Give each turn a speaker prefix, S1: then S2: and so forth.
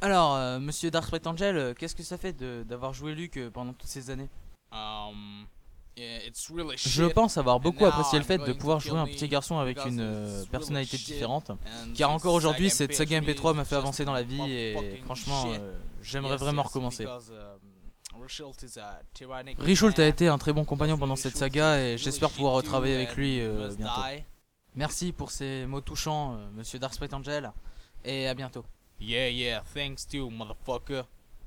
S1: Alors, euh, monsieur Dark Sprite Angel, euh, qu'est-ce que ça fait de- d'avoir joué Luke euh, pendant toutes ces années
S2: Um, yeah, it's really
S1: Je pense avoir beaucoup apprécié le fait de pouvoir jouer un petit garçon avec une euh, personnalité différente.
S2: And
S1: Car encore aujourd'hui, cette saga
S2: MP3
S1: MP3 m'a fait avancer dans la vie et franchement, euh, j'aimerais vraiment recommencer.
S2: um, Richult a
S1: été un très bon compagnon pendant cette saga et j'espère pouvoir retravailler avec lui euh, bientôt. Merci pour ces mots touchants, euh, monsieur Dark Sprite Angel, et à bientôt.
S2: Yeah, yeah, thanks too, motherfucker.